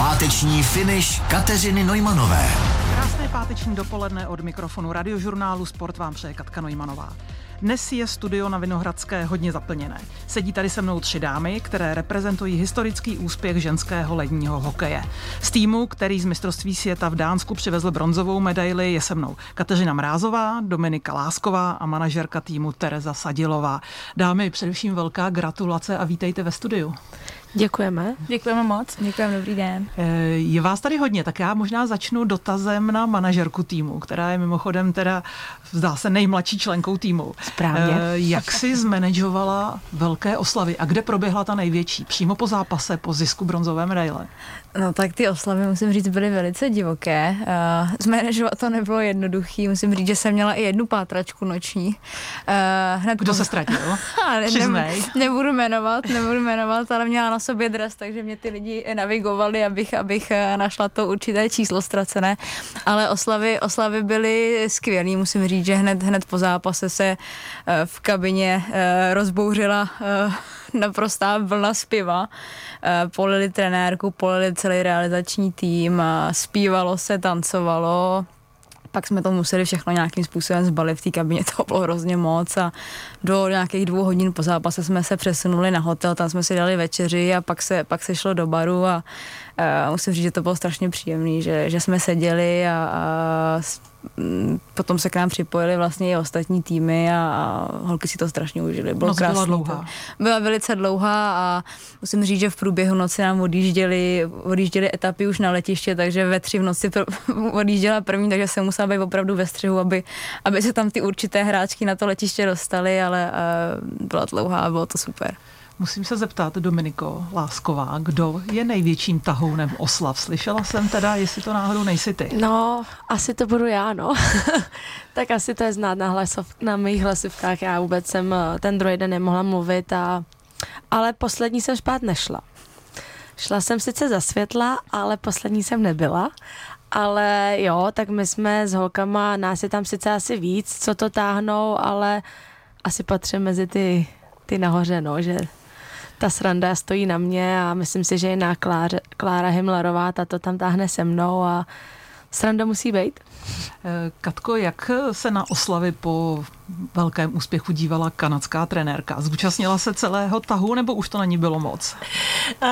Páteční finish Kateřiny Nojmanové. Krásné páteční dopoledne od mikrofonu radiožurnálu Sport vám přeje Katka Nojmanová. Dnes je studio na Vinohradské hodně zaplněné. Sedí tady se mnou tři dámy, které reprezentují historický úspěch ženského ledního hokeje. Z týmu, který z mistrovství světa v Dánsku přivezl bronzovou medaili, je se mnou Kateřina Mrázová, Dominika Lásková a manažerka týmu Tereza Sadilová. Dámy, především velká gratulace a vítejte ve studiu. Děkujeme. Děkujeme moc. Děkujeme, dobrý den. Eh, je vás tady hodně, tak já možná začnu dotazem na manažerku týmu, která je mimochodem teda, zdá se, nejmladší členkou týmu. Správně. Eh, jak si zmanežovala velké oslavy a kde proběhla ta největší? Přímo po zápase, po zisku bronzové medaile? No tak ty oslavy, musím říct, byly velice divoké. Uh, zmanežovat to nebylo jednoduché. Musím říct, že jsem měla i jednu pátračku noční. Uh, hned Kdo po... se ztratil? ne, nebudu jmenovat, nebudu jmenovat, ale měla na sobě dres, takže mě ty lidi navigovali, abych, abych eh, našla to určité číslo ztracené. Ale oslavy, oslavy byly skvělé. Musím říct, že hned, hned po zápase se v kabině rozbouřila naprostá vlna zpěva. Polili trenérku, polili celý realizační tým, zpívalo se, tancovalo, pak jsme to museli všechno nějakým způsobem zbalit v té kabině, to bylo hrozně moc a do nějakých dvou hodin po zápase jsme se přesunuli na hotel, tam jsme si dali večeři a pak se, pak se šlo do baru a, a musím říct, že to bylo strašně příjemné, že, že jsme seděli a, a potom se k nám připojili vlastně i ostatní týmy a, a holky si to strašně užili. Bylo Noc byla dlouhá. Byla velice dlouhá a musím říct, že v průběhu noci nám odjížděli, odjížděli etapy už na letiště, takže ve tři v noci pr- odjížděla první, takže se musela být opravdu ve střihu, aby, aby se tam ty určité hráčky na to letiště dostaly, ale uh, byla dlouhá a bylo to super. Musím se zeptat, Dominiko Lásková, kdo je největším tahounem oslav? Slyšela jsem teda, jestli to náhodou nejsi ty. No, asi to budu já, no. tak asi to je znát na, hlasov, na mých hlasivkách. Já vůbec jsem eh, ten druhý den nemohla mluvit, a, ale poslední jsem špát nešla. Šla jsem sice za světla, ale poslední jsem nebyla. Ale jo, tak my jsme s holkama, nás je tam sice asi víc, co to táhnou, ale asi patřím mezi ty, ty nahoře, no, že ta sranda stojí na mě a myslím si, že jiná Klára, Klára Himlerová, ta to tam táhne se mnou a sranda musí být. Eh, Katko, jak se na oslavy po velkém úspěchu dívala kanadská trenérka? Zúčastnila se celého tahu nebo už to na ní bylo moc? Uh,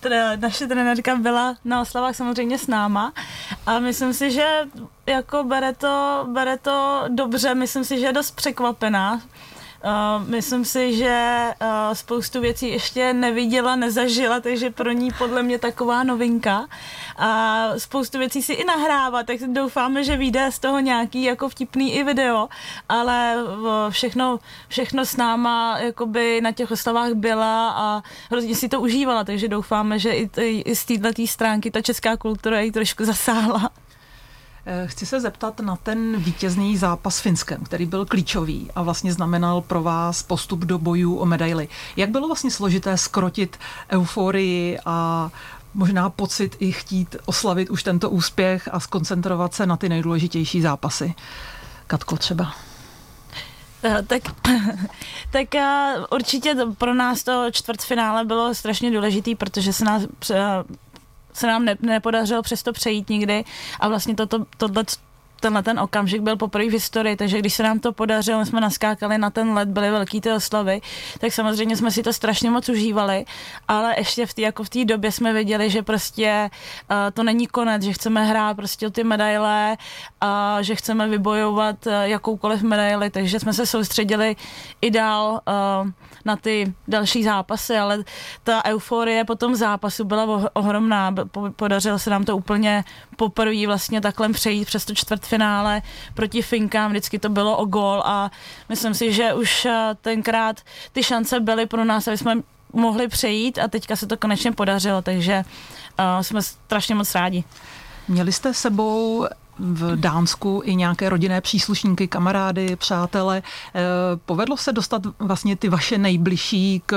teda naše trenérka byla na oslavách samozřejmě s náma a myslím si, že jako bere to, bere to dobře, myslím si, že je dost překvapená, Uh, myslím si, že uh, spoustu věcí ještě neviděla, nezažila, takže pro ní podle mě taková novinka. A spoustu věcí si i nahrává, tak doufáme, že vyjde z toho nějaký jako vtipný i video, ale uh, všechno, všechno s náma jakoby na těch oslavách byla a hrozně si to užívala, takže doufáme, že i, i z této stránky ta česká kultura ji trošku zasáhla. Eh, chci se zeptat na ten vítězný zápas s Finskem, který byl klíčový a vlastně znamenal pro vás postup do bojů o medaily. Jak bylo vlastně složité skrotit euforii a možná pocit i chtít oslavit už tento úspěch a skoncentrovat se na ty nejdůležitější zápasy? Katko třeba. Eh, tak, tak eh, určitě pro nás to čtvrtfinále bylo strašně důležitý, protože se nás se nám ne, nepodařilo přesto přejít nikdy. A vlastně toto, tohle tenhle ten okamžik byl poprvé v historii, takže když se nám to podařilo, jsme naskákali na ten let, byly velký ty oslavy, tak samozřejmě jsme si to strašně moc užívali, ale ještě v té jako v té době jsme viděli, že prostě uh, to není konec, že chceme hrát prostě o ty medaile a že chceme vybojovat uh, jakoukoliv medaili, takže jsme se soustředili i dál uh, na ty další zápasy, ale ta euforie po tom zápasu byla ohromná, podařilo se nám to úplně poprvé vlastně takhle přejít přes to čtvrtfinále proti Finkám, vždycky to bylo o gol a myslím si, že už eh, tenkrát ty šance byly pro nás, aby jsme mohli přejít a teďka se to konečně podařilo, takže uh, jsme strašně moc rádi. Měli jste sebou v Dánsku i nějaké rodinné příslušníky, kamarády, přátele. Eh, povedlo se dostat vlastně ty vaše nejbližší k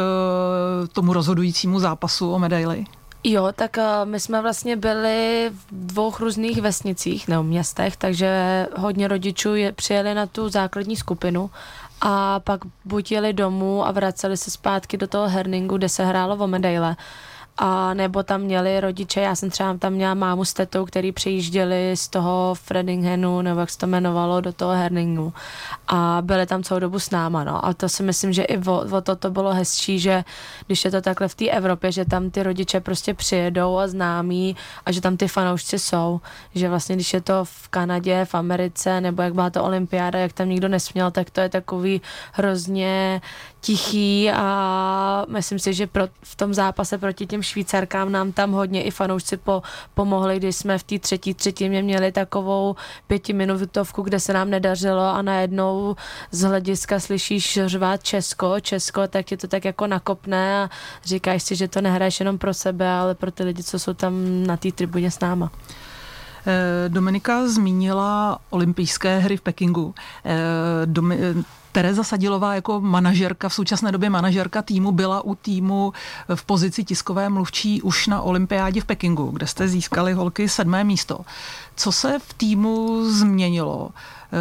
tomu rozhodujícímu zápasu o medaily? Jo, tak uh, my jsme vlastně byli v dvou různých vesnicích nebo městech, takže hodně rodičů je, přijeli na tu základní skupinu a pak buď jeli domů a vraceli se zpátky do toho herningu, kde se hrálo o medaile. A nebo tam měli rodiče, já jsem třeba tam měla mámu s tetou, který přijížděli z toho Fredinghenu, nebo jak se to jmenovalo, do toho Herningu a byli tam celou dobu s náma, no. A to si myslím, že i o, o to to bylo hezčí, že když je to takhle v té Evropě, že tam ty rodiče prostě přijedou a známí a že tam ty fanoušci jsou, že vlastně když je to v Kanadě, v Americe, nebo jak byla to olympiáda, jak tam nikdo nesměl, tak to je takový hrozně tichý a myslím si, že pro, v tom zápase proti těm Švýcarkám nám tam hodně i fanoušci po, pomohli, když jsme v té třetí třetině měli takovou pětiminutovku, kde se nám nedařilo a najednou z hlediska slyšíš řvát Česko, Česko, tak je to tak jako nakopné a říkáš si, že to nehraješ jenom pro sebe, ale pro ty lidi, co jsou tam na té tribuně s náma. Eh, Dominika zmínila olympijské hry v Pekingu. Tereza Sadilová jako manažerka, v současné době manažerka týmu, byla u týmu v pozici tiskové mluvčí už na olympiádě v Pekingu, kde jste získali holky sedmé místo. Co se v týmu změnilo? Eh,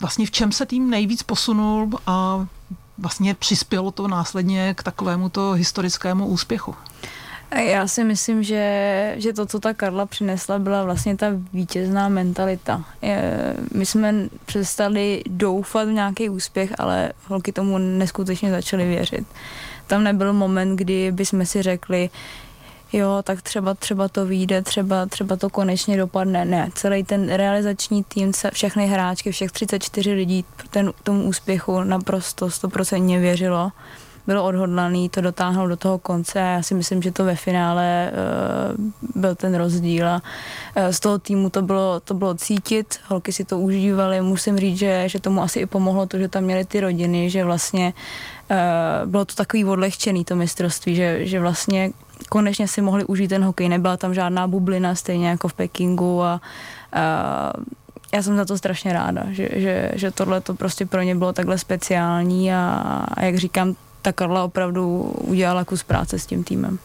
vlastně v čem se tým nejvíc posunul a vlastně přispělo to následně k takovému to historickému úspěchu? Já si myslím, že, že to, co ta Karla přinesla, byla vlastně ta vítězná mentalita. Je, my jsme přestali doufat v nějaký úspěch, ale holky tomu neskutečně začaly věřit. Tam nebyl moment, kdy bychom si řekli, jo, tak třeba, třeba to vyjde, třeba, třeba to konečně dopadne. Ne, celý ten realizační tým, všechny hráčky, všech 34 lidí ten, tomu úspěchu naprosto stoprocentně věřilo bylo odhodlaný to dotáhnout do toho konce a já si myslím, že to ve finále uh, byl ten rozdíl a uh, z toho týmu to bylo, to bylo cítit, holky si to užívaly, musím říct, že, že tomu asi i pomohlo to, že tam měly ty rodiny, že vlastně uh, bylo to takový odlehčený to mistrovství, že, že vlastně konečně si mohli užít ten hokej, nebyla tam žádná bublina, stejně jako v Pekingu a uh, já jsem za to strašně ráda, že, že, že tohle to prostě pro ně bylo takhle speciální a, a jak říkám, ta Karla opravdu udělala kus práce s tím týmem.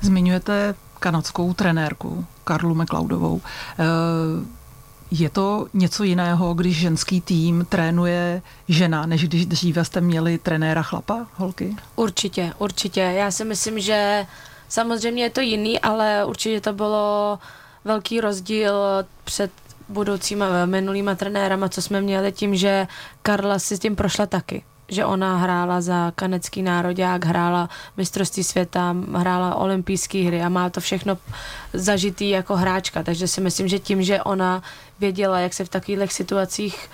Zmiňujete kanadskou trenérku Karlu McLeodovou. Eh, je to něco jiného, když ženský tým trénuje žena, než když dříve jste měli trenéra chlapa, holky? Určitě, určitě. Já si myslím, že samozřejmě je to jiný, ale určitě to bylo velký rozdíl před budoucíma minulýma trenérama, co jsme měli tím, že Karla si s tím prošla taky že ona hrála za kanadský národák, hrála mistrovství světa, hrála olympijské hry a má to všechno zažitý jako hráčka, takže si myslím, že tím, že ona věděla, jak se v takových situacích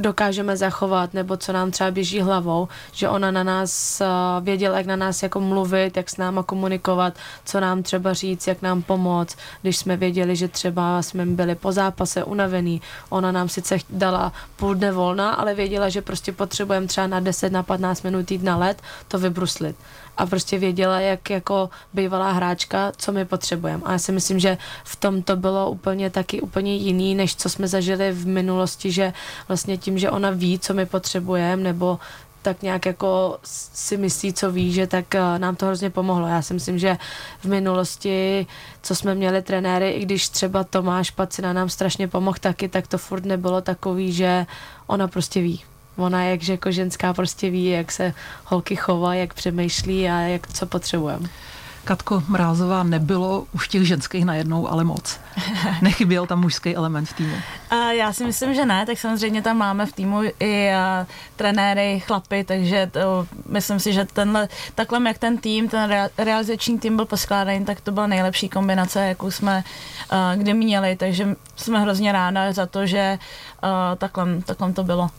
dokážeme zachovat, nebo co nám třeba běží hlavou, že ona na nás uh, věděla, jak na nás jako mluvit, jak s náma komunikovat, co nám třeba říct, jak nám pomoct, když jsme věděli, že třeba jsme byli po zápase unavený, ona nám sice dala půl dne volna, ale věděla, že prostě potřebujeme třeba na 10, na 15 minut jít na let, to vybruslit a prostě věděla, jak jako bývalá hráčka, co my potřebujeme. A já si myslím, že v tom to bylo úplně taky úplně jiný, než co jsme zažili v minulosti, že vlastně tím, že ona ví, co my potřebujeme, nebo tak nějak jako si myslí, co ví, že tak eh, nám to hrozně pomohlo. Já si myslím, že v minulosti, co jsme měli trenéry, i když třeba Tomáš Pacina nám strašně pomohl taky, tak to furt nebylo takový, že ona prostě ví. Ona jak jako ženská prostě ví, jak se holky chová, jak přemýšlí a jak co potřebujeme. Katko Mrázová nebylo už těch ženských najednou, ale moc. Nechyběl tam mužský element v týmu. A já si myslím, že ne, tak samozřejmě tam máme v týmu i a, trenéry, chlapy, takže to, myslím si, že tenhle, takhle jak ten tým, ten realizační tým byl poskládaný, tak to byla nejlepší kombinace, jakou jsme a, kdy měli, takže jsme hrozně ráda za to, že a, takhle, takhle to bylo.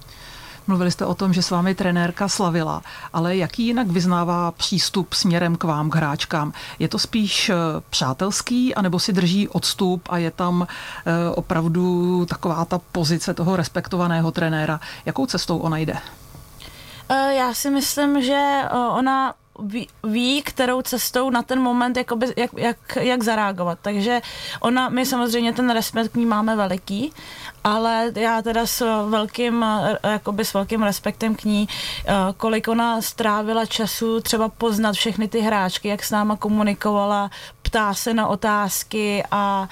Mluvili jste o tom, že s vámi trenérka slavila, ale jaký jinak vyznává přístup směrem k vám, k hráčkám? Je to spíš eh, přátelský, anebo si drží odstup a je tam eh, opravdu taková ta pozice toho respektovaného trenéra? Jakou cestou ona jde? Eh, já si myslím, že ona ví, kterou cestou na ten moment jakoby, jak, jak, jak zareagovat. Takže ona, my samozřejmě ten respekt k ní máme veliký, ale já teda s velkým, jakoby s velkým respektem k ní, eh, kolik ona strávila času třeba poznat všechny ty hráčky, jak s náma komunikovala, ptá se na otázky a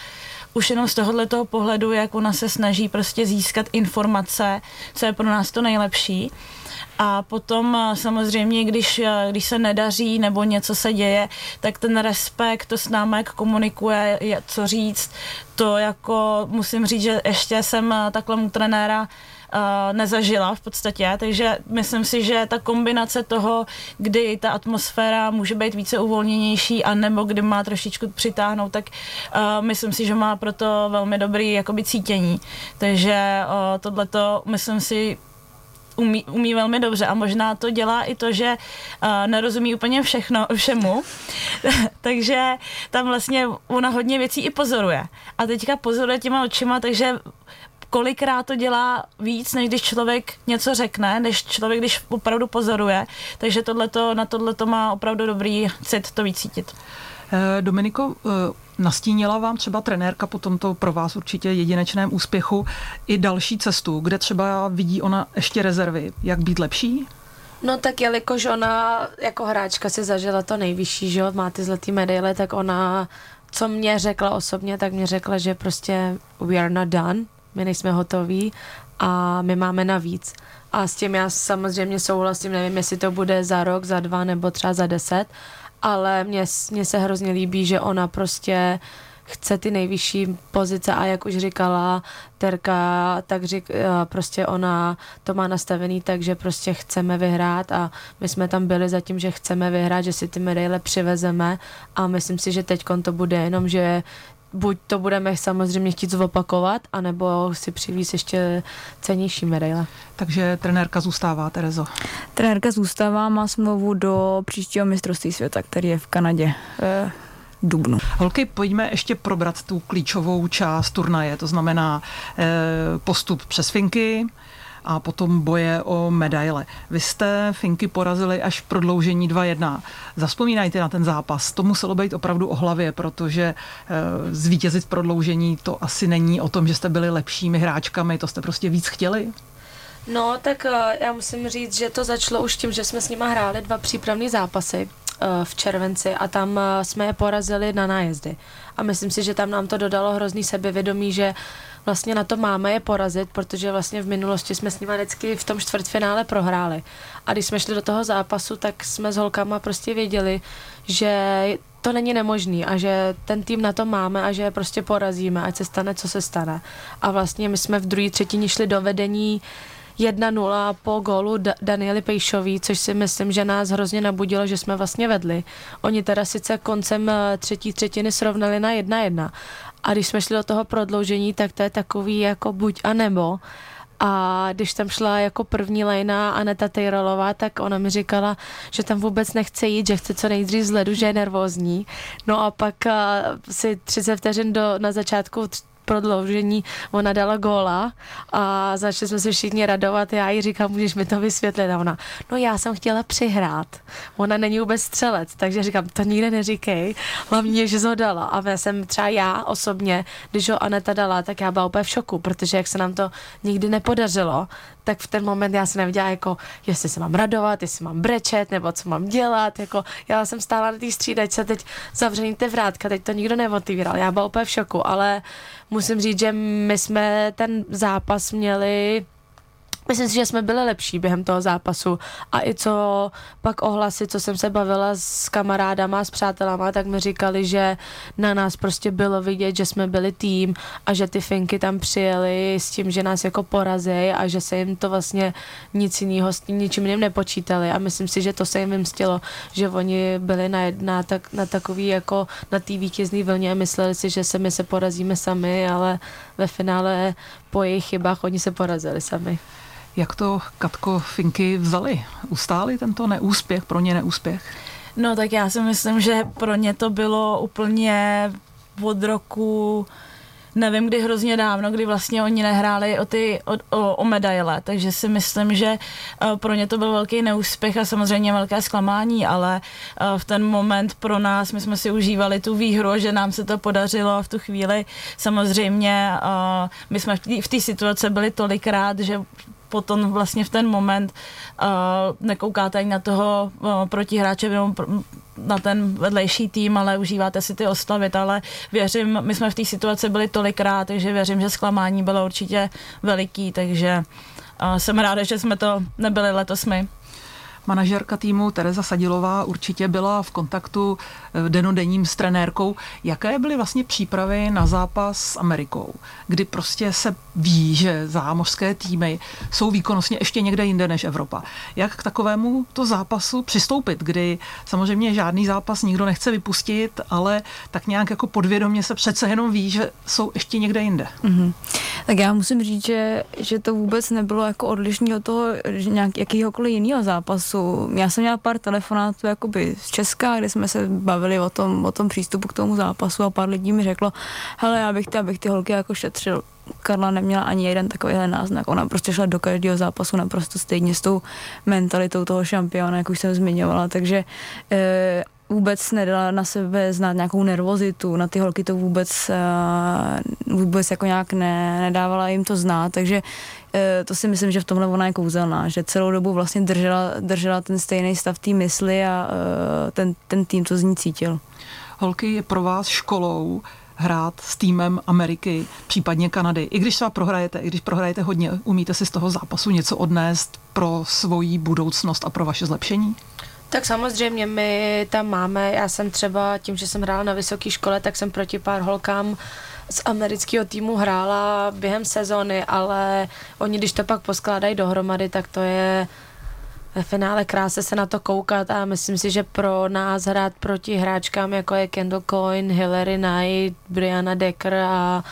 už jenom z tohohle toho pohledu, jak ona se snaží prostě získat informace, co je pro nás to nejlepší. A potom eh, samozřejmě, když, eh, když se nedaří nebo něco se děje, tak ten respekt, to s námi jak komunikuje, je, co říct, to jako musím říct, že ještě jsem eh, takhle mu trenéra nezažila v podstatě, takže myslím si, že ta kombinace toho, kdy ta atmosféra může být více uvolněnější a nebo kdy má trošičku přitáhnout, tak uh, myslím si, že má proto velmi dobrý jakoby cítění. Takže uh, tohleto myslím si umí, umí velmi dobře a možná to dělá i to, že uh, nerozumí úplně všechno, všemu, takže tam vlastně ona hodně věcí i pozoruje. A teďka pozoruje těma očima, takže kolikrát to dělá víc, než když člověk něco řekne, než člověk, když opravdu pozoruje. Takže tohleto, na tohleto má opravdu dobrý cit to vycítit. Eh, Dominiko, eh, nastínila vám třeba trenérka po tomto pro vás určitě jedinečném úspěchu i další cestu, kde třeba vidí ona ještě rezervy, jak být lepší? No tak jelikož ona jako hráčka si zažila to nejvyšší, že jo, má ty zlatý medaile, tak ona, co mě řekla osobně, tak mě řekla, že prostě we are not done, my nejsme hotoví a my máme navíc. A s tím já samozřejmě souhlasím, nevím, jestli to bude za rok, za dva nebo třeba za deset, ale mně, mně se hrozně líbí, že ona prostě chce ty nejvyšší pozice a jak už říkala Terka, tak řík, eh, prostě ona to má nastavený tak, že prostě chceme vyhrát a my jsme tam byli za tím, že chceme vyhrát, že si ty medaile přivezeme a myslím si, že teď to bude jenom, že buď to budeme samozřejmě chtít zopakovat, anebo si přivíz ještě cenější medaile. Takže trenérka zůstává, Terezo? Trenérka zůstává, má smlouvu do příštího mistrovství světa, který je v Kanadě. Eh, dubnu. Holky, pojďme ještě probrat tu klíčovou část turnaje, to znamená eh, postup přes Finky, a potom boje o medaile. Vy jste Finky porazili až v prodloužení 2-1. Zaspomínajte na ten zápas. To muselo být opravdu o hlavě, protože e, zvítězit v prodloužení to asi není o tom, že jste byli lepšími hráčkami, to jste prostě víc chtěli. No, tak uh, já musím říct, že to začalo už tím, že jsme s nima hráli dva přípravné zápasy uh, v červenci a tam jsme je porazili na nájezdy. A myslím si, že tam nám to dodalo hrozný sebevědomí, že vlastně na to máme je porazit, protože vlastně v minulosti jsme s nimi vždycky v tom čtvrtfinále prohráli. A když jsme šli do toho zápasu, tak jsme s holkama prostě věděli, že to není nemožný a že ten tým na to máme a že je prostě porazíme, ať se stane, co se stane. A vlastně my jsme v druhé třetině šli do vedení 1-0 po gólu da- Danieli Pejšový, což si myslím, že nás hrozně nabudilo, že jsme vlastně vedli. Oni teda sice koncem eh, třetí třetiny srovnali na 1-1 a když jsme šli do toho prodloužení, tak to je takový jako buď a nebo. A když tam šla jako první lejna Aneta Tejrolová, tak ona mi říkala, že tam vůbec nechce jít, že chce co nejdřív z ledu, že je nervózní. No a pak uh, si 30 vteřin do, na začátku prodloužení ona dala góla a začali jsme se všichni radovat. Já jí říkám, můžeš mi to vysvětlit? A ona, no já jsem chtěla přihrát. Ona není vůbec střelec, takže říkám, to nikde neříkej. Hlavně, že ho dala. A já jsem třeba já osobně, když ho Aneta dala, tak já byla úplně v šoku, protože jak se nám to nikdy nepodařilo, tak v ten moment já jsem nevěděla, jako, jestli se mám radovat, jestli mám brečet, nebo co mám dělat. Jako, já jsem stála na té střídačce, teď zavřený ty vrátka, teď to nikdo neotevíral. Já byla úplně v šoku, ale musím říct, že my jsme ten zápas měli Myslím si, že jsme byli lepší během toho zápasu a i co pak ohlasy, co jsem se bavila s kamarádama, s přátelama, tak mi říkali, že na nás prostě bylo vidět, že jsme byli tým a že ty Finky tam přijeli s tím, že nás jako porazí a že se jim to vlastně nic jiného, s ničím jiným nepočítali a myslím si, že to se jim vymstilo, že oni byli na, na, tak, na takový jako na té vítězné vlně a mysleli si, že se my se porazíme sami, ale ve finále po jejich chybách oni se porazili sami. Jak to Katko Finky vzali? Ustáli tento neúspěch, pro ně neúspěch? No tak já si myslím, že pro ně to bylo úplně od roku nevím, kdy hrozně dávno, kdy vlastně oni nehráli o, ty, o, o, o medaile, takže si myslím, že uh, pro ně to byl velký neúspěch a samozřejmě velké zklamání, ale uh, v ten moment pro nás, my jsme si užívali tu výhru, že nám se to podařilo a v tu chvíli samozřejmě uh, my jsme v té situaci byli tolikrát, že potom vlastně v ten moment uh, nekoukáte ani na toho uh, protihráče nebo na ten vedlejší tým, ale užíváte si ty oslavy, ale věřím, my jsme v té situaci byli tolikrát, takže věřím, že zklamání bylo určitě veliký, takže uh, jsem ráda, že jsme to nebyli letos my. Manažerka týmu Tereza Sadilová určitě byla v kontaktu eh, denodenním s trenérkou. Jaké byly vlastně přípravy na zápas s Amerikou, kdy prostě se ví, že zámořské týmy jsou výkonnostně ještě někde jinde než Evropa. Jak k takovému to zápasu přistoupit, kdy samozřejmě žádný zápas nikdo nechce vypustit, ale tak nějak jako podvědomě se přece jenom ví, že jsou ještě někde jinde. Mm-hmm. Tak já musím říct, že, že to vůbec nebylo jako odlišný od toho nějak, jakýhokoliv jiného zápasu. Já jsem měla pár telefonátů jakoby z Česka, kde jsme se bavili o tom, o tom přístupu k tomu zápasu a pár lidí mi řeklo, hele, já bych ty, abych ty holky jako šetřil. Karla neměla ani jeden takovýhle náznak. Ona prostě šla do každého zápasu naprosto stejně s tou mentalitou toho šampiona, jak už jsem zmiňovala. Takže e, vůbec nedala na sebe znát nějakou nervozitu, na ty holky to vůbec, uh, vůbec jako nějak ne, nedávala jim to znát, takže to si myslím, že v tomhle ona je kouzelná, že celou dobu vlastně držela, držela ten stejný stav té mysli a uh, ten, ten tým to z ní cítil. Holky je pro vás školou hrát s týmem Ameriky, případně Kanady. I když třeba prohrajete, i když prohrajete hodně, umíte si z toho zápasu něco odnést pro svoji budoucnost a pro vaše zlepšení? Tak samozřejmě my tam máme, já jsem třeba tím, že jsem hrála na vysoké škole, tak jsem proti pár holkám z amerického týmu hrála během sezóny, ale oni když to pak poskládají dohromady, tak to je ve finále krásně se na to koukat a myslím si, že pro nás hrát proti hráčkám jako je Kendall Coyne, Hillary Knight, Brianna Decker a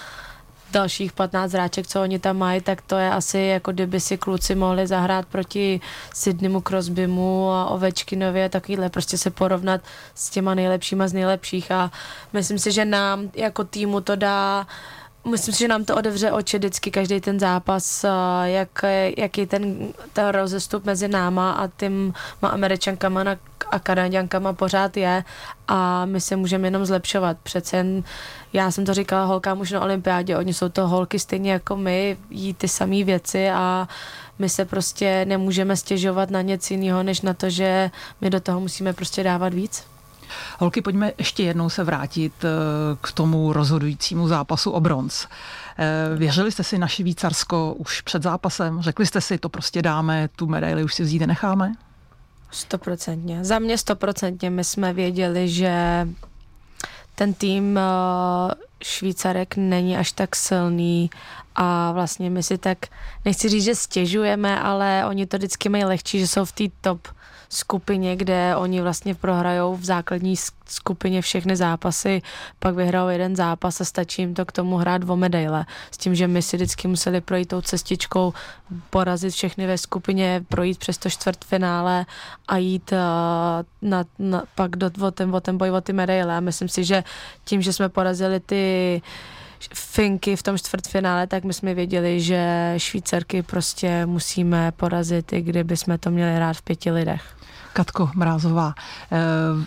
dalších 15 hráček, co oni tam mají, tak to je asi jako kdyby si kluci mohli zahrát proti Sydneymu Crosbymu a Ovečkinově, takovýhle prostě se porovnat s těma nejlepšíma z nejlepších a myslím si, že nám jako týmu to dá myslím si, že nám to odevře oči vždycky každý ten zápas, jak, jaký ten, ten rozestup mezi náma a těma američankama a kanaděnkama pořád je a my se můžeme jenom zlepšovat. Přece jen, já jsem to říkala holkám už na olympiádě, oni jsou to holky stejně jako my, jí ty samé věci a my se prostě nemůžeme stěžovat na nic jiného, než na to, že my do toho musíme prostě dávat víc. Holky, pojďme ještě jednou se vrátit eh, k tomu rozhodujícímu zápasu o bronz. Eh, věřili jste si na Švýcarsko už před zápasem? Řekli jste si, to prostě dáme, tu medaili už si vzít necháme? Stoprocentně. Za mě stoprocentně. My jsme věděli, že ten tým eh, Švýcarek není až tak silný a vlastně my si tak, nechci říct, že stěžujeme, ale oni to vždycky mají lehčí, že jsou v té top skupině, kde oni vlastně prohrajou v základní skupině všechny zápasy, pak vyhrajou jeden zápas a stačí jim to k tomu hrát dvou medaile. S tím, že my si vždycky museli projít tou cestičkou, porazit všechny ve skupině, projít přes to čtvrtfinále a jít uh, na, na, pak do, o, ten, o ten boj o ty medaile. A myslím si, že tím, že jsme porazili ty Finky v tom čtvrtfinále, tak my jsme věděli, že Švýcarky prostě musíme porazit, i kdyby jsme to měli rád v pěti lidech. Katko Mrázová, eh,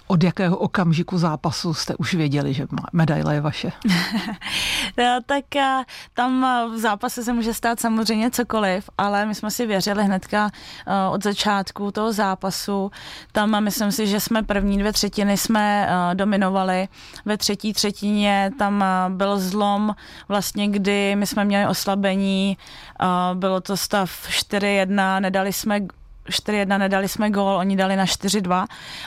od jakého okamžiku zápasu jste už věděli, že medaile je vaše? no, tak eh, tam eh, v zápase se může stát samozřejmě cokoliv, ale my jsme si věřili hnedka od začátku toho zápasu. Tam myslím si, že jsme první dvě třetiny jsme dominovali. Ve třetí třetině tam byl zlom vlastně, kdy my jsme měli oslabení, bylo to stav 4-1, nedali jsme 4-1, nedali jsme gól, oni dali na 4-2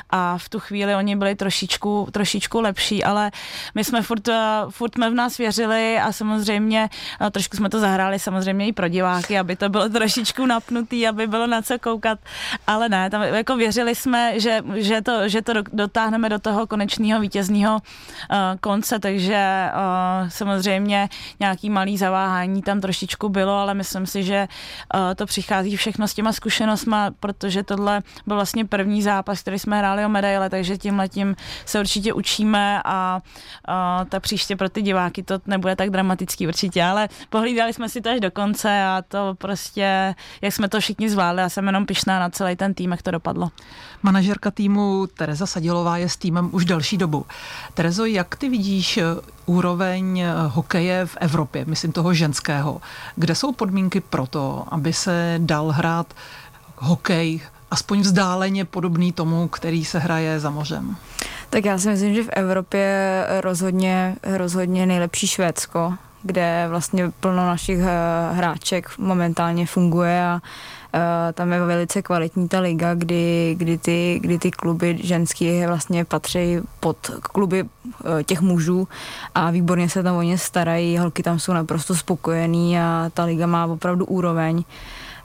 a v tu chvíli oni byli trošičku, trošičku lepší, ale my jsme furt, eh, furt jsme v nás věřili a samozřejmě eh, trošku jsme to zahráli samozřejmě i pro diváky, aby to bylo trošičku napnutý, aby bylo na co koukat, ale ne, tam jako věřili jsme, že, že, to, že to dotáhneme do toho konečného vítězního uh, konce, takže samozřejmě nějaký malý zaváhání tam trošičku bylo, ale myslím si, že to přichází všechno s těma zkušenostma protože tohle byl vlastně první zápas, který jsme hráli o medaile, takže tím letím se určitě učíme a, a ta příště pro ty diváky to nebude tak dramatický určitě, ale pohlídali jsme si to až do konce a to prostě, jak jsme to všichni zvládli, já jsem jenom pišná na celý ten tým, jak to dopadlo. Manažerka týmu Tereza Sadilová je s týmem už delší dobu. Terezo, jak ty vidíš eh, úroveň eh, hokeje v Evropě, myslím toho ženského? Kde jsou podmínky pro to, aby se dal hrát hokej aspoň vzdáleně podobný tomu, který se hraje za mořem? Tak já si myslím, že v Evropě rozhodně, rozhodně nejlepší Švédsko, kde vlastně plno našich eh, hráček momentálně funguje a Eh, tam je velice kvalitní ta liga, kdy, kdy, ty, kdy ty kluby ženský vlastně patří pod kluby eh, těch mužů a výborně se tam o ně starají, holky tam jsou naprosto spokojený a ta liga má opravdu úroveň.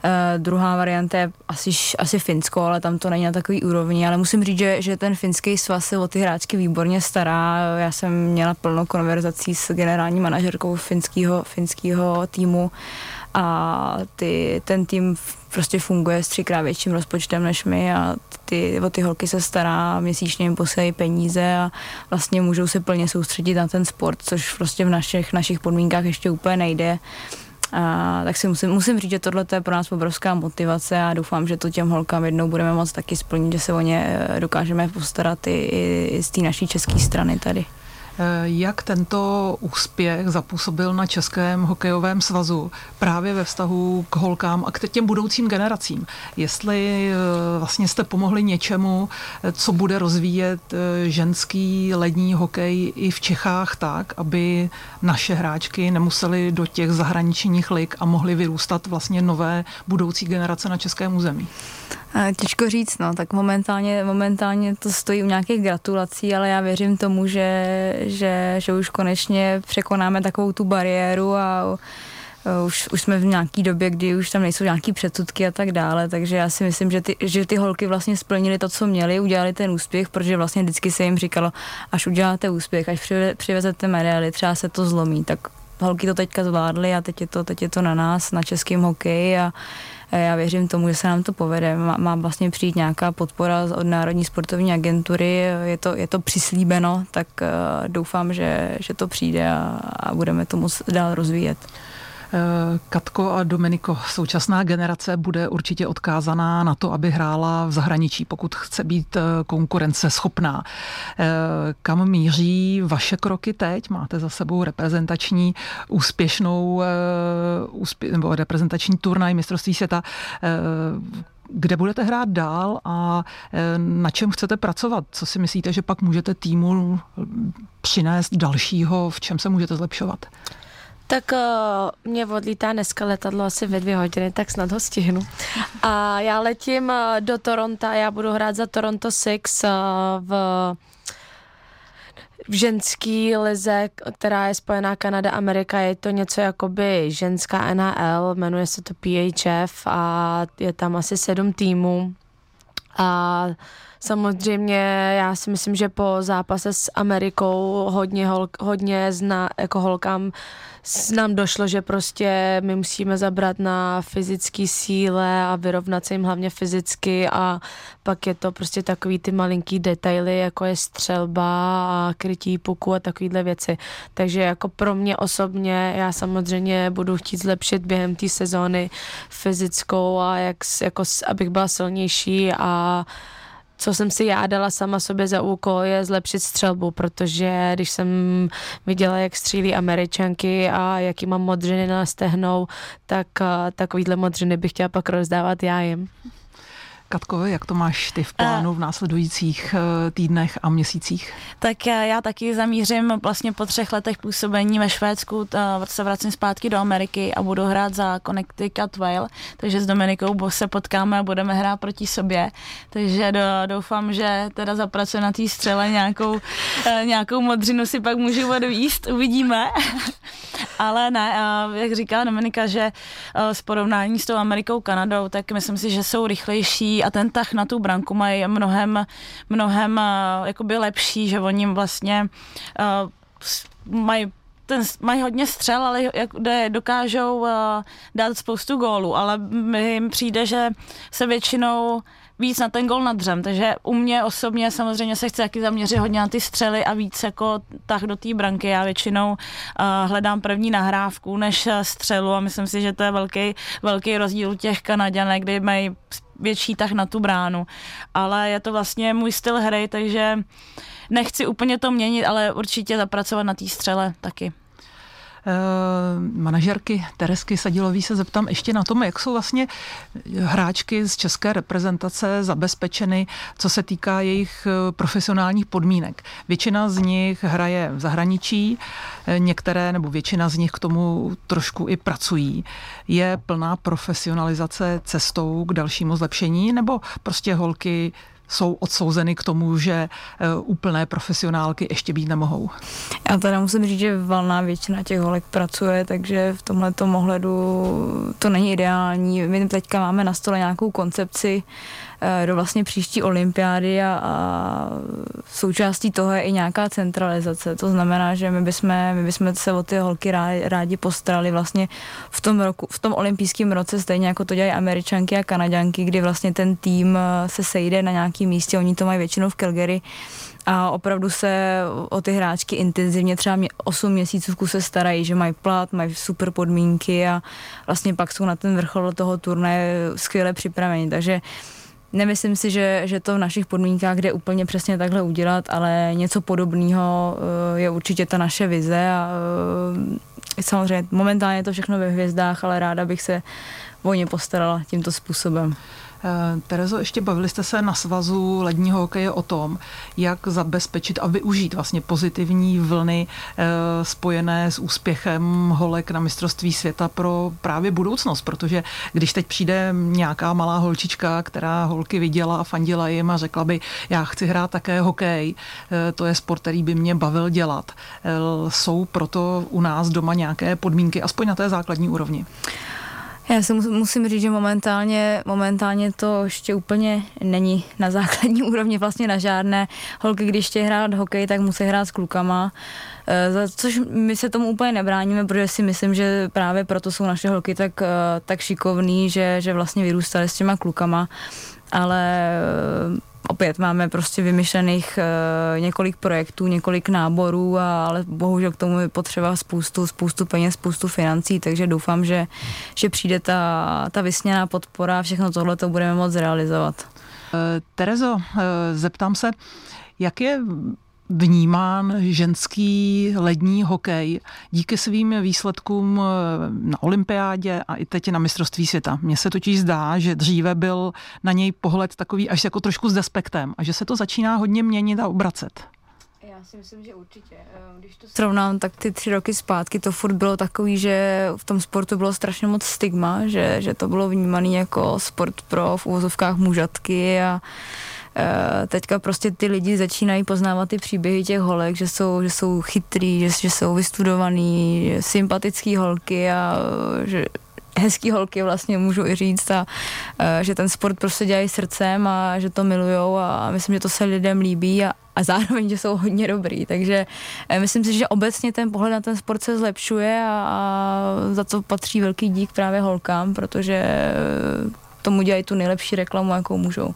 Uh, druhá varianta je asi, asi Finsko, ale tam to není na takový úrovni, ale musím říct, že, že ten finský svaz se o ty hráčky výborně stará. Já jsem měla plno konverzací s generální manažerkou finského, finského týmu a ty, ten tým prostě funguje s třikrát větším rozpočtem než my a ty, o ty holky se stará, měsíčně jim posílají peníze a vlastně můžou se plně soustředit na ten sport, což prostě v našich, našich podmínkách ještě úplně nejde. A, tak si musím, musím říct, že tohle je pro nás obrovská motivace a doufám, že to těm holkám jednou budeme moct taky splnit, že se o ně dokážeme postarat i, i z té naší české strany tady. Eh, jak tento úspěch zapůsobil na Českém hokejovém svazu právě ve vztahu k holkám a k těm budoucím generacím? Jestli eh, vlastně jste pomohli něčemu, eh, co bude rozvíjet ženský lední hokej i v Čechách tak, aby naše hráčky nemusely do těch zahraničních lig a mohly vyrůstat vlastně nové budoucí generace na českém území? Těžko říct, no, tak momentálně, momentálně to stojí u nějakých gratulací, ale já věřím tomu, že, že, že už konečně překonáme takovou tu bariéru a už, už jsme v nějaký době, kdy už tam nejsou nějaký předsudky a tak dále, takže já si myslím, že ty, že ty holky vlastně splnili to, co měli, udělali ten úspěch, protože vlastně vždycky se jim říkalo, až uděláte úspěch, až přivezete medaily, třeba se to zlomí, tak holky to teďka zvládly a teď je to, teď je to na nás, na českém hokeji a já věřím tomu, že se nám to povede. Má, má vlastně přijít nějaká podpora od Národní sportovní agentury, je to, je to přislíbeno, tak uh, doufám, že, že to přijde a, a budeme to moc dál rozvíjet. Eh, Katko a Dominiko, současná generace bude určitě odkázaná na to, aby hrála v zahraničí, pokud chce být eh, konkurenceschopná. Eh, kam míří vaše kroky teď? Máte za sebou reprezentační úspěšnou úspě, nebo reprezentační turnaj mistrovství světa kde budete hrát dál a na čem chcete pracovat? Co si myslíte, že pak můžete týmu přinést dalšího, v čem se můžete zlepšovat? Tak uh, mě odlítá dneska letadlo asi ve dvě hodiny, tak snad ho stihnu. A já letím uh, do Toronto, já budu hrát za Toronto Six uh, v v ženský lize, která je spojená Kanada, Amerika, je to něco jakoby ženská NHL, jmenuje se to PHF a je tam asi sedm týmů. A samozřejmě já si myslím, že po zápase s Amerikou hodně, hol, hodně zna, jako holkám nám došlo, že prostě my musíme zabrat na fyzické síle a vyrovnat se jim hlavně fyzicky a pak je to prostě takový ty malinký detaily, jako je střelba a krytí puku a takovýhle věci. Takže jako pro mě osobně, já samozřejmě budu chtít zlepšit během té sezóny fyzickou a jak, jako, abych byla silnější a co jsem si já dala sama sobě za úkol, je zlepšit střelbu, protože když jsem viděla, jak střílí američanky a jaký mám modřiny na stehnou, tak takovýhle modřiny bych chtěla pak rozdávat já jim. Katko, jak to máš ty v plánu v následujících eh, týdnech a měsících? Tak já taky zamířím vlastně po třech letech působení ve Švédsku, se vracím zpátky do Ameriky a budu hrát za Connecticut Whale, takže s Dominikou se potkáme a budeme hrát proti sobě, takže doufám, že teda zapracuje na té střele nějakou, eh, nějakou modřinu si pak můžu odvíst, uvidíme. Ale ne, jak říká Dominika, že eh, s porovnání s tou Amerikou, Kanadou, tak myslím si, že jsou rychlejší, a ten tah na tu branku mají mnohem, mnohem uh, jakoby lepší, že oni vlastně uh, mají ten, mají hodně střel, ale jak, kde dokážou uh, dát spoustu gólů, ale mi jim přijde, že se většinou víc na ten gol nadřem, takže u mě osobně samozřejmě se chci taky zaměřit hodně na ty střely a víc jako tak do té branky. Já většinou uh, hledám první nahrávku než střelu a myslím si, že to je velký, velký rozdíl u těch Kanaděnek, kde mají větší tah na tu bránu. Ale je to vlastně můj styl hry, takže nechci úplně to měnit, ale určitě zapracovat na té střele taky. Uh, manažerky Teresky Sadilový se zeptám ještě na tom, jak jsou vlastně hráčky z české reprezentace zabezpečeny, co se týká jejich eh, profesionálních podmínek. Většina z nich hraje v zahraničí, eh, některé nebo většina z nich k tomu trošku i pracují. Je plná profesionalizace cestou k dalšímu zlepšení, nebo prostě holky jsou odsouzeny k tomu, že e, úplné profesionálky ještě být nemohou. Já teda musím říct, že valná většina těch holek pracuje, takže v tomhle ohledu to není ideální. My teďka máme na stole nějakou koncepci, Eh, do vlastně příští olympiády a, a součástí toho je i nějaká centralizace. To znamená, že my bychom, my bychom se o ty holky rádi, postarali vlastně v tom, roku, v tom olympijském roce, stejně jako to dělají američanky a kanaďanky, kdy vlastně ten tým eh, se sejde na nějakém místě, oni to mají většinou v Calgary, a opravdu se o ty hráčky intenzivně třeba 8 měsíců v kuse starají, že mají plat, mají super podmínky a vlastně pak jsou na ten vrchol toho turnaje skvěle připraveni. Takže Nemyslím si, že, že to v našich podmínkách jde úplně přesně takhle udělat, ale něco podobného eh, je určitě ta naše vize a eh, samozřejmě momentálně je to všechno ve hvězdách, ale ráda bych se o ně postarala tímto způsobem. Eh, Terezo, ještě bavili jste se na svazu ledního hokeje o tom, jak zabezpečit a využít vlastně pozitivní vlny eh, spojené s úspěchem holek na mistrovství světa pro právě budoucnost, protože když teď přijde nějaká malá holčička, která holky viděla a fandila jim a řekla by, já chci hrát také hokej, eh, to je sport, který by mě bavil dělat. Jsou proto u nás doma nějaké podmínky, aspoň na té základní úrovni? Já si musím říct, že momentálně, momentálně to ještě úplně není na základní úrovni, vlastně na žádné. Holky, když chtějí hrát hokej, tak musí hrát s klukama, eh, což my se tomu úplně nebráníme, protože si myslím, že právě proto jsou naše holky tak, eh, tak šikovný, že, že vlastně vyrůstaly s těma klukama ale opět máme prostě vymyšlených uh, několik projektů, několik náborů, a, ale bohužel k tomu je potřeba spoustu, spoustu peněz, spoustu financí, takže doufám, že, že přijde ta, ta vysněná podpora a všechno tohle to budeme moct realizovat. Uh, Terezo, uh, zeptám se, jak je vnímán ženský lední hokej díky svým výsledkům eh, na olympiádě a i teď na mistrovství světa. Mně se totiž zdá, že dříve byl na něj pohled takový až jako trošku s despektem a že se to začíná hodně měnit a obracet. Já si myslím, že určitě. Eh, když to srovnám, tak ty tři roky zpátky to furt bylo takový, že v tom sportu bylo strašně moc stigma, že, že to bylo vnímané jako sport pro v úvozovkách mužatky a teďka prostě ty lidi začínají poznávat ty příběhy těch holek, že jsou, že jsou chytrý, že, že jsou vystudovaný, sympatický holky a že hezký holky vlastně můžu i říct a, a že ten sport prostě dělají srdcem a že to milujou a myslím, že to se lidem líbí a, a zároveň, že jsou hodně dobrý, takže eh, myslím si, že obecně ten pohled na ten sport se zlepšuje a, a za to patří velký dík právě holkám, protože eh, tomu dělají tu nejlepší reklamu, jakou můžou.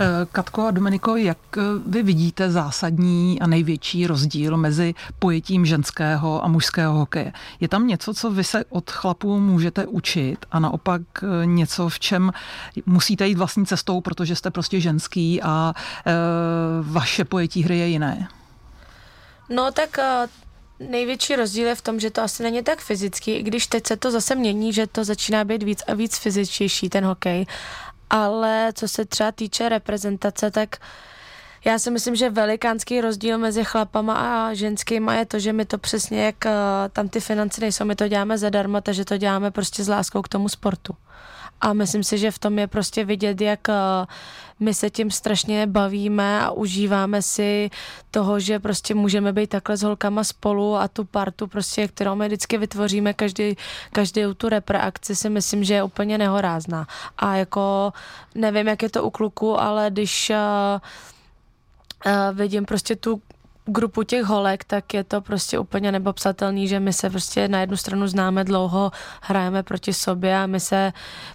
Eh, Katko a Dominiko, jak eh, vy vidíte zásadní a největší rozdíl mezi pojetím ženského a mužského hokeje? Je tam něco, co vy se od chlapů můžete učit a naopak eh, něco, v čem musíte jít vlastní cestou, protože jste prostě ženský a vaše pojetí hry je jiné? No tak Největší rozdíl je v tom, že to asi není tak fyzický, i když teď se to zase mění, že to začíná být víc a víc fyzičtější ten hokej ale co se třeba týče reprezentace, tak já si myslím, že velikánský rozdíl mezi chlapama a ženskýma je to, že my to přesně, jak uh, tam ty finance nejsou, my to děláme zadarmo, takže to děláme prostě s láskou k tomu sportu. A myslím si, že v tom je prostě vidět, jak uh, my se tím strašně bavíme a užíváme si toho, že prostě můžeme být takhle s holkama spolu a tu partu prostě, kterou my vždycky vytvoříme každý, každý tu repreakci si myslím, že je úplně nehorázná. A jako nevím, jak je to u kluku, ale když uh, uh, vidím prostě tu grupu těch holek, tak je to prostě úplně nepopsatelný, že my se prostě na jednu stranu známe dlouho, hrajeme proti sobě a my se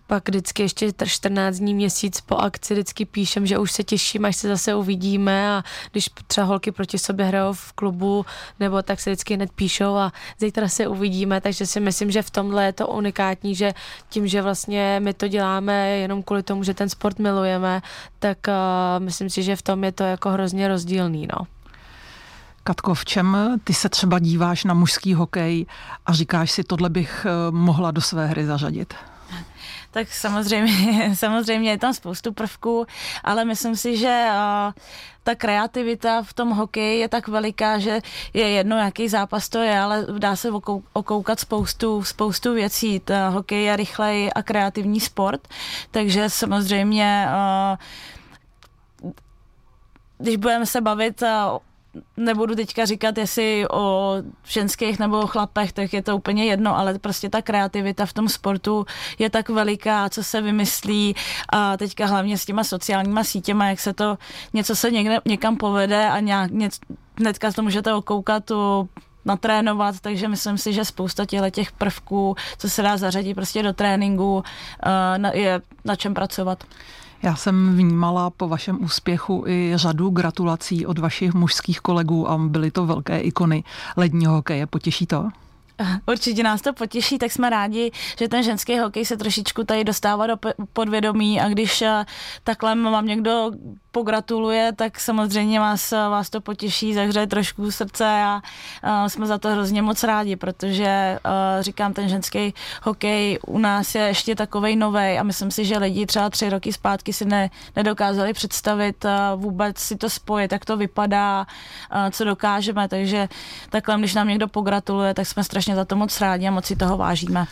pak vždycky ještě 14 dní měsíc po akci vždycky píšem, že už se těším, až se zase uvidíme a když třeba holky proti sobě hrajou v klubu, nebo tak se vždycky hned píšou a zítra se uvidíme, takže si myslím, že v tomhle je to unikátní, že tím, že vlastně my to děláme jenom kvůli tomu, že ten sport milujeme, tak uh, myslím si, že v tom je to jako hrozně rozdílný, no. Katko, v čem ty se třeba díváš na mužský hokej a říkáš si, tohle bych eh, mohla do své hry zařadit? tak samozřejmě, samozřejmě je tam spoustu prvků, ale myslím si, že uh, ta kreativita v tom hokeji je tak veliká, že je jedno, jaký zápas to je, ale dá se okoukat spoustu, spoustu věcí. Ta hokej je rychlej a kreativní sport, takže samozřejmě uh, když budeme se bavit nebudu teďka říkat, jestli o ženských nebo o chlapech, tak je to úplně jedno, ale prostě ta kreativita v tom sportu je tak veliká, co se vymyslí a teďka hlavně s těma sociálníma sítěma, jak se to, něco se někde, někam povede a nějak, něco, hnedka to můžete okoukat, to natrénovat, takže myslím si, že spousta těchto těch prvků, co se dá zařadit prostě do tréninku, eh, je na čem pracovat. Já jsem vnímala po vašem úspěchu i řadu gratulací od vašich mužských kolegů a byly to velké ikony ledního hokeje. Potěší to? Určitě nás to potěší, tak jsme rádi, že ten ženský hokej se trošičku tady dostává do podvědomí a když eh, takhle vám někdo pogratuluje, tak samozřejmě vás, vás to potěší, zahřeje trošku srdce a, a jsme za to hrozně moc rádi, protože a, říkám, ten ženský hokej u nás je ještě takovej novej a myslím si, že lidi třeba tři roky zpátky si ne, nedokázali představit a vůbec si to spojit, jak to vypadá, a co dokážeme, takže takhle, když nám někdo pogratuluje, tak jsme strašně za to moc rádi a moc si toho vážíme.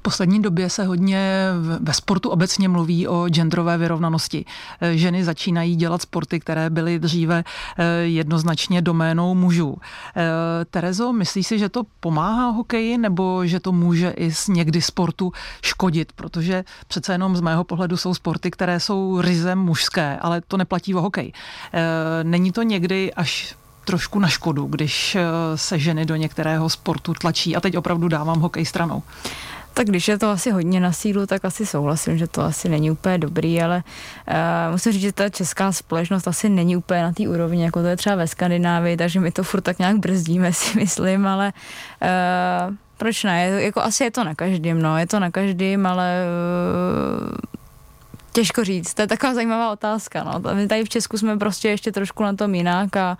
V poslední době se hodně ve sportu obecně mluví o genderové vyrovnanosti. Ženy začínají dělat sporty, které byly dříve eh, jednoznačně doménou mužů. Eh, Terezo, myslíš si, že to pomáhá hokeji nebo že to může i někdy sportu škodit? Protože přece jenom z mého pohledu jsou sporty, které jsou ryzem mužské, ale to neplatí o hokej. Eh, není to někdy až trošku na škodu, když se ženy do některého sportu tlačí. A teď opravdu dávám hokej stranou. Tak když je to asi hodně na sílu, tak asi souhlasím, že to asi není úplně dobrý, ale uh, musím říct, že ta česká společnost asi není úplně na té úrovni, jako to je třeba ve Skandinávii, takže my to furt tak nějak brzdíme, si myslím, ale uh, proč ne? Jako asi je to na každém, no, je to na každém, ale uh, těžko říct, to je taková zajímavá otázka, no. My tady v Česku jsme prostě ještě trošku na tom jinak a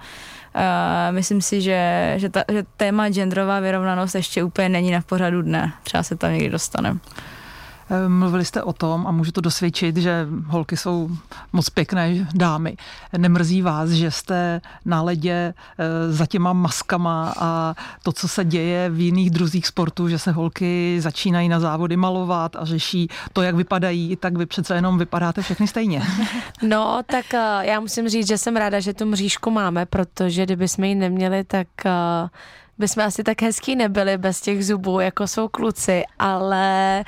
uh, myslím si, že, že, ta, že téma genderová vyrovnanost ještě úplně není na pořadu dne. Třeba se tam někdy dostaneme. Eh, mluvili jste o tom a můžu to dosvědčit, že holky jsou moc pěkné dámy. Nemrzí vás, že jste na ledě eh, za těma maskama a to, co se děje v jiných druzích sportů, že se holky začínají na závody malovat a řeší to, jak vypadají, tak vy přece jenom vypadáte všechny stejně. No, tak eh, já musím říct, že jsem ráda, že tu mřížku máme, protože kdyby jsme ji neměli, tak bychom asi tak hezký nebyli bez těch zubů, jako jsou kluci, ale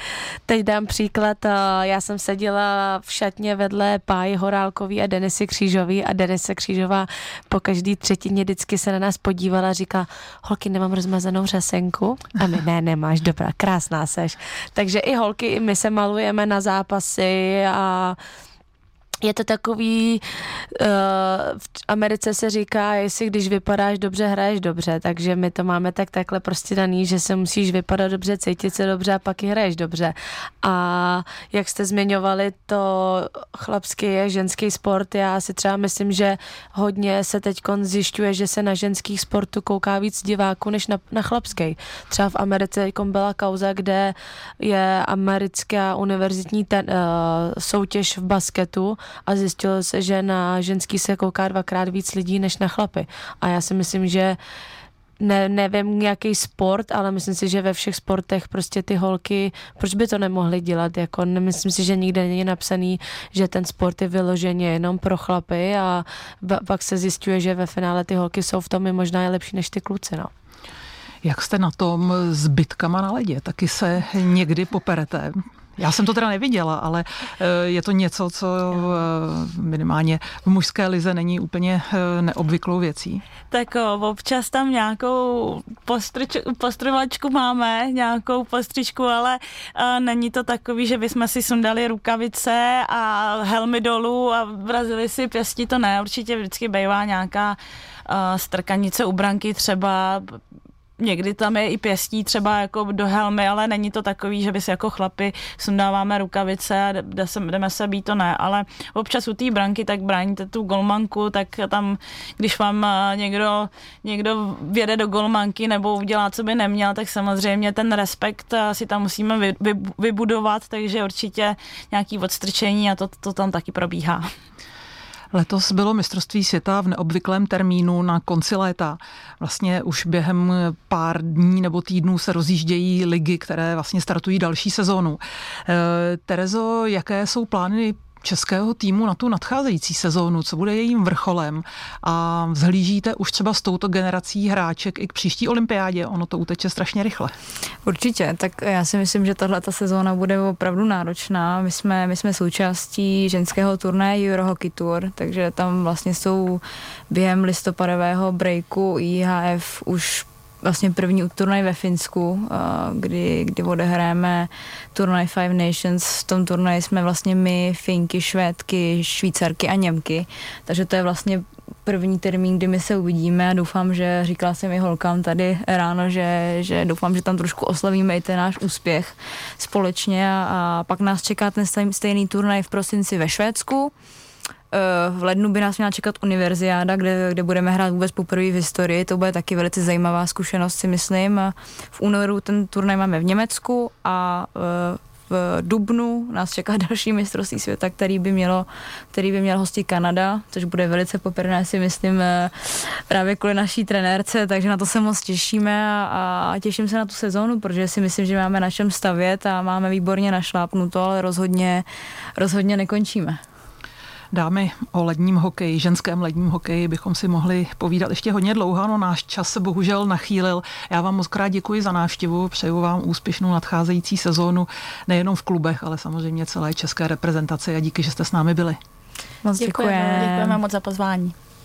teď dám příklad, eh, já jsem seděla v šatně vedle Páji Horálkový a Denisy Křížový a Denise Křížová po každý třetině vždycky se na nás podívala a říká, holky, nemám rozmazanou řasenku? A my, ne, nemáš, dobrá, krásná seš. Takže i holky, i my se malujeme na zápasy a je to takový, uh, v Americe se říká, jestli když vypadáš dobře, hraješ dobře, takže my to máme tak takhle prostě daný, že se musíš vypadat dobře, cítit se dobře a pak i hraješ dobře. A jak jste zmiňovali, to chlapský je ženský sport, já si třeba myslím, že hodně se teď zjišťuje, že se na ženských sportu kouká víc diváků než na, na chlapský. Třeba v Americe byla kauza, kde je americká univerzitní ten, uh, soutěž v basketu a zjistilo se, že na ženský se kouká dvakrát víc lidí než na chlapy. A já si myslím, že ne, nevím jaký sport, ale myslím si, že ve všech sportech prostě ty holky, proč by to nemohly dělat, jako nemyslím si, že nikde není napsaný, že ten sport je vyloženě jenom pro chlapy a pak se zjistuje, že ve finále ty holky jsou v tom i možná je lepší než ty kluci, no. Jak jste na tom s bytkama na ledě? Taky se někdy poperete? Já jsem to teda neviděla, ale je to něco, co minimálně v mužské lize není úplně neobvyklou věcí. Tak občas tam nějakou postrč, máme, nějakou postřičku, ale není to takový, že bychom si sundali rukavice a helmy dolů a vrazili si pěstí, to ne, určitě vždycky bývá nějaká strkanice u branky třeba, někdy tam je i pěstí třeba jako do helmy, ale není to takový, že by si jako chlapi sundáváme rukavice a jde se, jdeme se být, to ne, ale občas u té branky tak bráníte tu golmanku, tak tam, když vám někdo, někdo věde do golmanky nebo udělá, co by neměl, tak samozřejmě ten respekt si tam musíme vy, vy, vybudovat, takže určitě nějaký odstrčení a to, to tam taky probíhá. Letos bylo mistrovství světa v neobvyklém termínu na konci léta. Vlastně už během pár dní nebo týdnů se rozjíždějí ligy, které vlastně startují další sezónu. Eh, Terezo, jaké jsou plány českého týmu na tu nadcházející sezónu, co bude jejím vrcholem a vzhlížíte už třeba s touto generací hráček i k příští olympiádě, ono to uteče strašně rychle. Určitě, tak já si myslím, že tahle ta sezóna bude opravdu náročná. My jsme, my jsme součástí ženského turnaje Eurohockey Tour, takže tam vlastně jsou během listopadového breaku IHF už vlastně první turnaj ve Finsku, kdy, kdy odehrajeme turnaj Five Nations. V tom turnaji jsme vlastně my, Finky, Švédky, Švýcarky a Němky. Takže to je vlastně první termín, kdy my se uvidíme a doufám, že říkala jsem i holkám tady ráno, že, že doufám, že tam trošku oslavíme i ten náš úspěch společně a, a pak nás čeká ten stejný turnaj v prosinci ve Švédsku Eh, v lednu by nás měla čekat univerziáda, kde, kde budeme hrát vůbec poprvé v historii. To bude taky velice zajímavá zkušenost, si myslím. V únoru ten turnaj máme v Německu a eh, v Dubnu nás čeká další mistrovství světa, který by, mělo, který by měl hostit Kanada, což bude velice poprvé, si myslím, eh, právě kvůli naší trenérce, takže na to se moc těšíme a, a těším se na tu sezónu, protože si myslím, že máme na čem stavět a máme výborně našlápnuto, ale rozhodně, rozhodně nekončíme. Dámy o ledním hokeji, ženském ledním hokeji bychom si mohli povídat ještě hodně dlouho, no náš čas se bohužel nachýlil. Já vám moc krát děkuji za návštěvu, přeju vám úspěšnou nadcházející sezónu, nejenom v klubech, ale samozřejmě celé české reprezentaci a díky, že jste s námi byli. Moc děkujeme. Děkujeme moc za pozvání.